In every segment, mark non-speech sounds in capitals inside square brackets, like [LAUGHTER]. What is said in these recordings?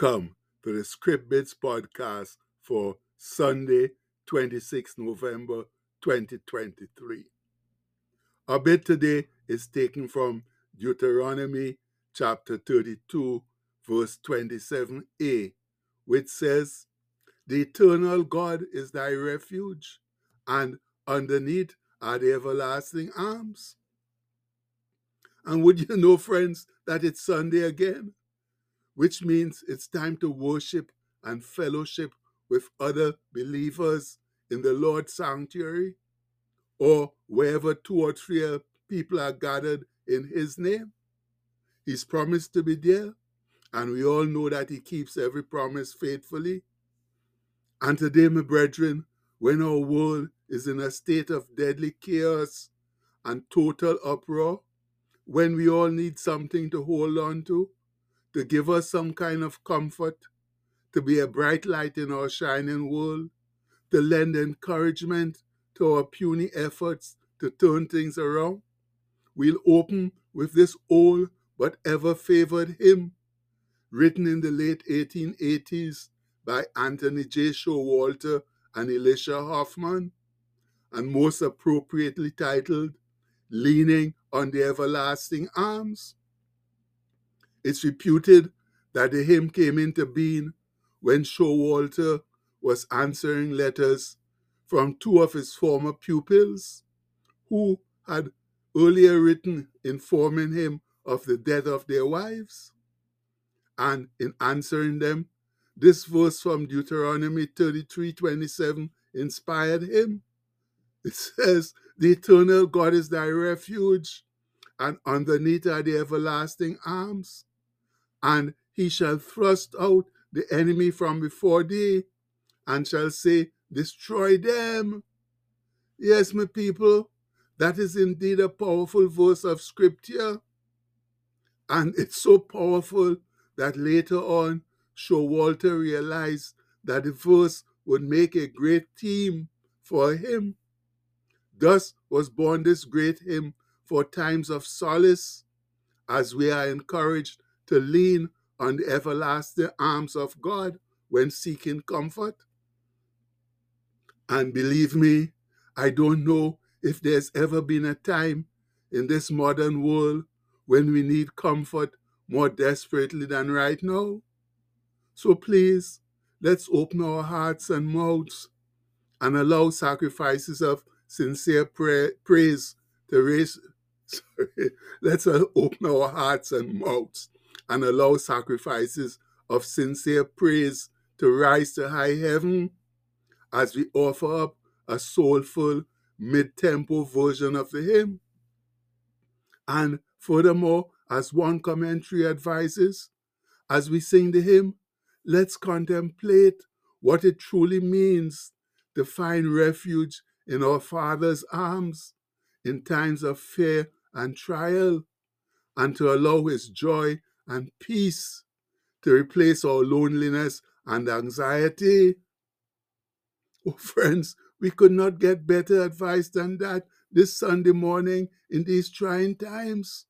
Welcome to the Script Bits podcast for Sunday, 26 November 2023. Our bit today is taken from Deuteronomy chapter 32, verse 27a, which says, The eternal God is thy refuge, and underneath are the everlasting arms. And would you know, friends, that it's Sunday again? Which means it's time to worship and fellowship with other believers in the Lord's sanctuary or wherever two or three uh, people are gathered in His name. He's promised to be there, and we all know that He keeps every promise faithfully. And today, my brethren, when our world is in a state of deadly chaos and total uproar, when we all need something to hold on to, to give us some kind of comfort, to be a bright light in our shining world, to lend encouragement to our puny efforts to turn things around. We'll open with this old but ever favored hymn, written in the late 1880s by Anthony J. Showalter and Elisha Hoffman, and most appropriately titled Leaning on the Everlasting Arms. It's reputed that the hymn came into being when Showalter was answering letters from two of his former pupils who had earlier written informing him of the death of their wives. And in answering them, this verse from Deuteronomy 33 27 inspired him. It says, The eternal God is thy refuge, and underneath are the everlasting arms and he shall thrust out the enemy from before thee, and shall say, Destroy them. Yes, my people, that is indeed a powerful verse of scripture. And it's so powerful that later on, Showalter realized that the verse would make a great theme for him. Thus was born this great hymn for times of solace, as we are encouraged to lean on the everlasting arms of God when seeking comfort. And believe me, I don't know if there's ever been a time in this modern world when we need comfort more desperately than right now. So please, let's open our hearts and mouths and allow sacrifices of sincere prayer, praise to raise. [LAUGHS] Sorry, let's open our hearts and mouths and allow sacrifices of sincere praise to rise to high heaven as we offer up a soulful mid tempo version of the hymn. And furthermore, as one commentary advises, as we sing the hymn, let's contemplate what it truly means to find refuge in our Father's arms in times of fear and trial, and to allow His joy and peace to replace our loneliness and anxiety. Oh, [LAUGHS] friends, we could not get better advice than that this Sunday morning in these trying times.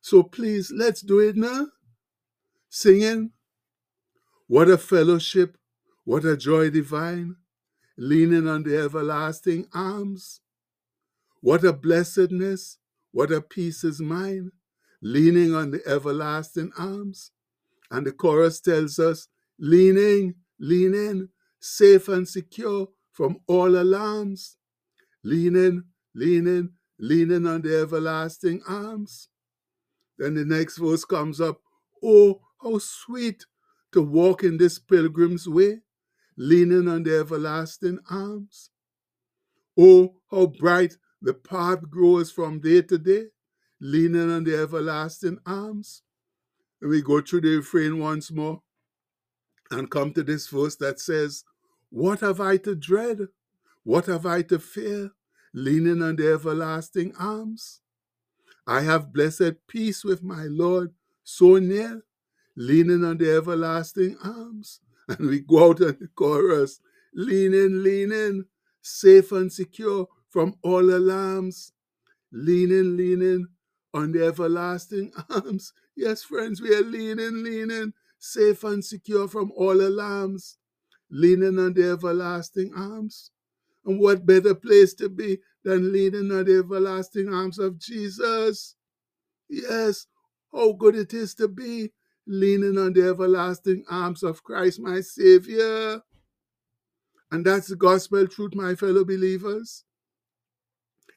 So please, let's do it now. Singing, what a fellowship, what a joy divine, leaning on the everlasting arms. What a blessedness, what a peace is mine, leaning on the everlasting arms. And the chorus tells us, leaning, leaning, safe and secure from all alarms. Leaning, leaning, leaning on the everlasting arms. Then the next verse comes up, oh, how sweet to walk in this pilgrim's way, leaning on the everlasting arms. Oh, how bright the path grows from day to day, leaning on the everlasting arms. And we go through the refrain once more and come to this verse that says, What have I to dread? What have I to fear? Leaning on the everlasting arms. I have blessed peace with my Lord so near, leaning on the everlasting arms. And we go out on the chorus, leaning, leaning, safe and secure from all alarms, leaning, leaning on the everlasting [LAUGHS] arms. Yes, friends, we are leaning, leaning, safe and secure from all alarms, leaning on the everlasting arms. And what better place to be than leaning on the everlasting arms of Jesus? Yes, how good it is to be leaning on the everlasting arms of Christ, my Savior. And that's the gospel truth, my fellow believers.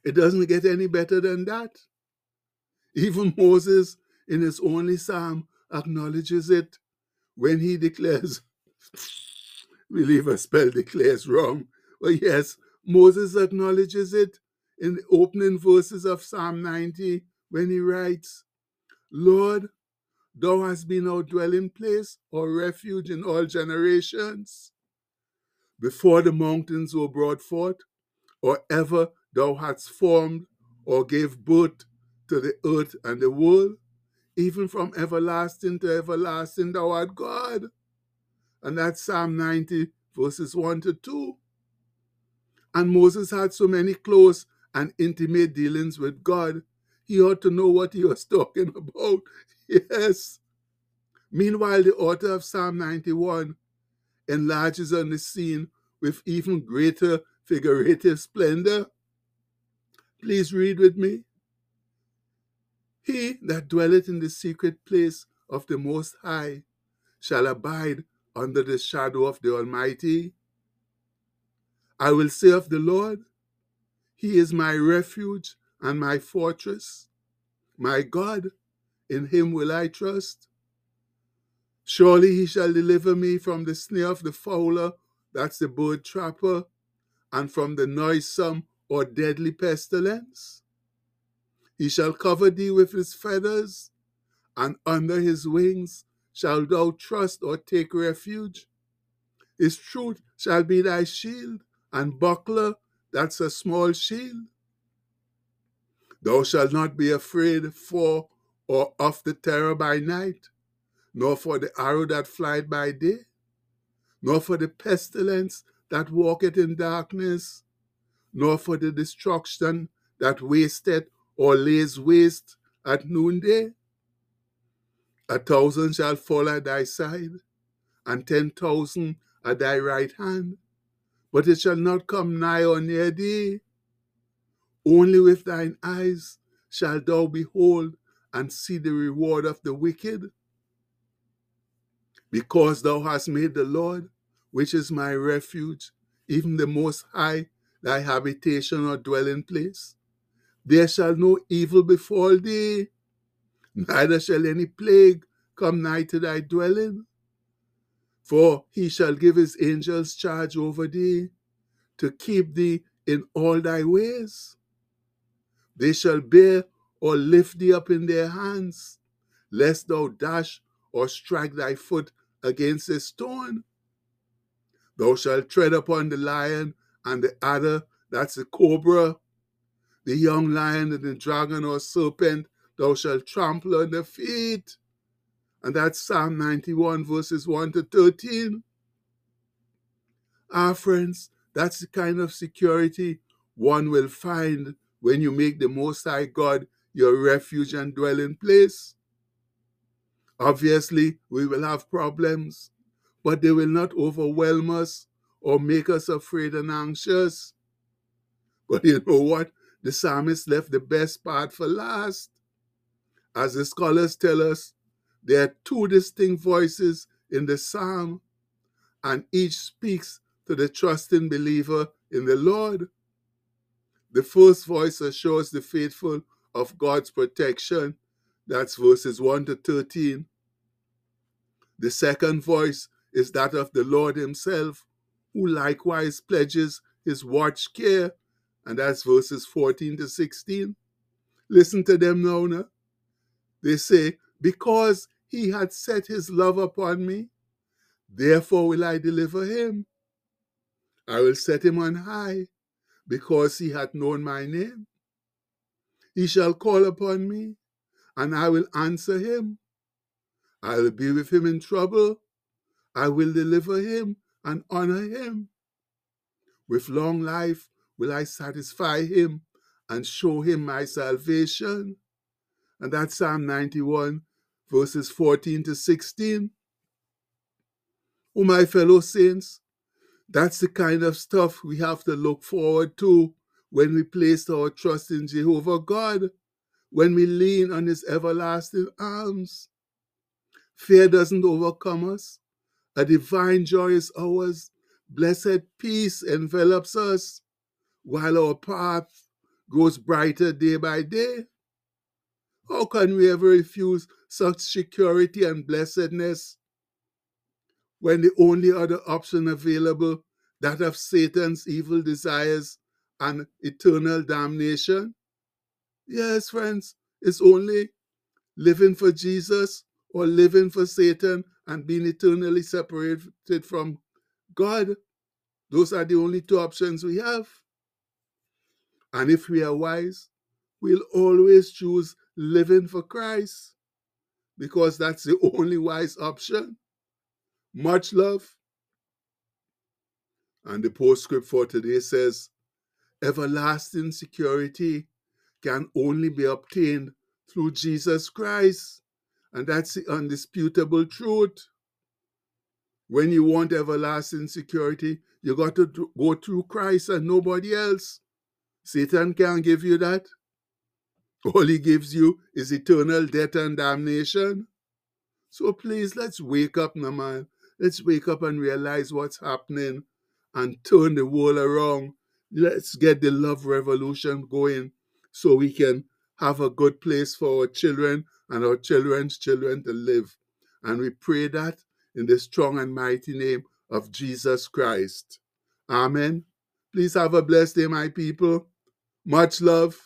It doesn't get any better than that. Even Moses, in his only psalm, acknowledges it when he declares, [LAUGHS] believer spell declares wrong. But yes, Moses acknowledges it in the opening verses of Psalm 90 when he writes, Lord, thou hast been our dwelling place, our refuge in all generations. Before the mountains were brought forth, or ever thou hadst formed or gave birth to the earth and the world, even from everlasting to everlasting, thou art God. And that's Psalm 90, verses 1 to 2. And Moses had so many close and intimate dealings with God, he ought to know what he was [LAUGHS] talking about. Yes. Meanwhile, the author of Psalm 91 enlarges on the scene with even greater figurative splendor. Please read with me. He that dwelleth in the secret place of the Most High shall abide under the shadow of the Almighty. I will say of the Lord, He is my refuge and my fortress. My God, in Him will I trust. Surely He shall deliver me from the snare of the fowler, that's the bird trapper, and from the noisome or deadly pestilence. He shall cover thee with his feathers, and under his wings shalt thou trust or take refuge. His truth shall be thy shield and buckler, that's a small shield. Thou shalt not be afraid for or of the terror by night, nor for the arrow that flieth by day, nor for the pestilence that walketh in darkness, nor for the destruction that wasteth or lays waste at noonday. A thousand shall fall at thy side, and ten thousand at thy right hand, but it shall not come nigh or near thee. Only with thine eyes shalt thou behold and see the reward of the wicked. Because thou hast made the Lord, which is my refuge, even the Most High, thy habitation or dwelling place. There shall no evil befall thee, neither shall any plague come nigh to thy dwelling. For he shall give his angels charge over thee, to keep thee in all thy ways. They shall bear or lift thee up in their hands, lest thou dash or strike thy foot against a stone. Thou shalt tread upon the lion and the adder, that's the cobra, the young lion and the dragon or serpent, thou shalt trample the feet. And that's Psalm 91, verses 1 to 13. Our friends, that's the kind of security one will find when you make the Most High God your refuge and dwelling place. Obviously, we will have problems, but they will not overwhelm us or make us afraid and anxious. But you know what? The psalmist left the best part for last. As the scholars tell us, there are two distinct voices in the psalm, and each speaks to the trusting believer in the Lord. The first voice assures the faithful of God's protection. That's verses 1 to 13. The second voice is that of the Lord Himself, who likewise pledges His watch care and that's verses 14 to 16. Listen to them now. They say, Because he had set his love upon me, therefore will I deliver him. I will set him on high, because he hath known my name. He shall call upon me, and I will answer him. I will be with him in trouble. I will deliver him and honor him. With long life will I satisfy him and show him my salvation. And that's Psalm 91, verses 14 to 16. Oh, my fellow saints, that's the kind of stuff we have to look forward to when we place our trust in Jehovah God, when we lean on His everlasting arms. Fear doesn't overcome us. A divine joy is ours. Blessed peace envelops us while our path grows brighter day by day. How can we ever refuse such security and blessedness when the only other option available, that of Satan's evil desires and eternal damnation? Yes, friends, it's only living for Jesus or living for Satan and being eternally separated from God. Those are the only two options we have. And if we are wise, we'll always choose living for Christ because that's the [LAUGHS] only wise option. Much love. And the postscript for today says, everlasting security can only be obtained through Jesus Christ. And that's the undisputable truth. When you want everlasting security, you got to go through Christ and nobody else. Satan can't give you that. All he gives you is eternal death and damnation. So please, let's wake up now, man. Let's wake up and realize what's happening and turn the world around. Let's get the love revolution going so we can have a good place for our children and our children's children to live. And we pray that in the strong and mighty name of Jesus Christ. Amen. Please have a blessed day, my people. Much love.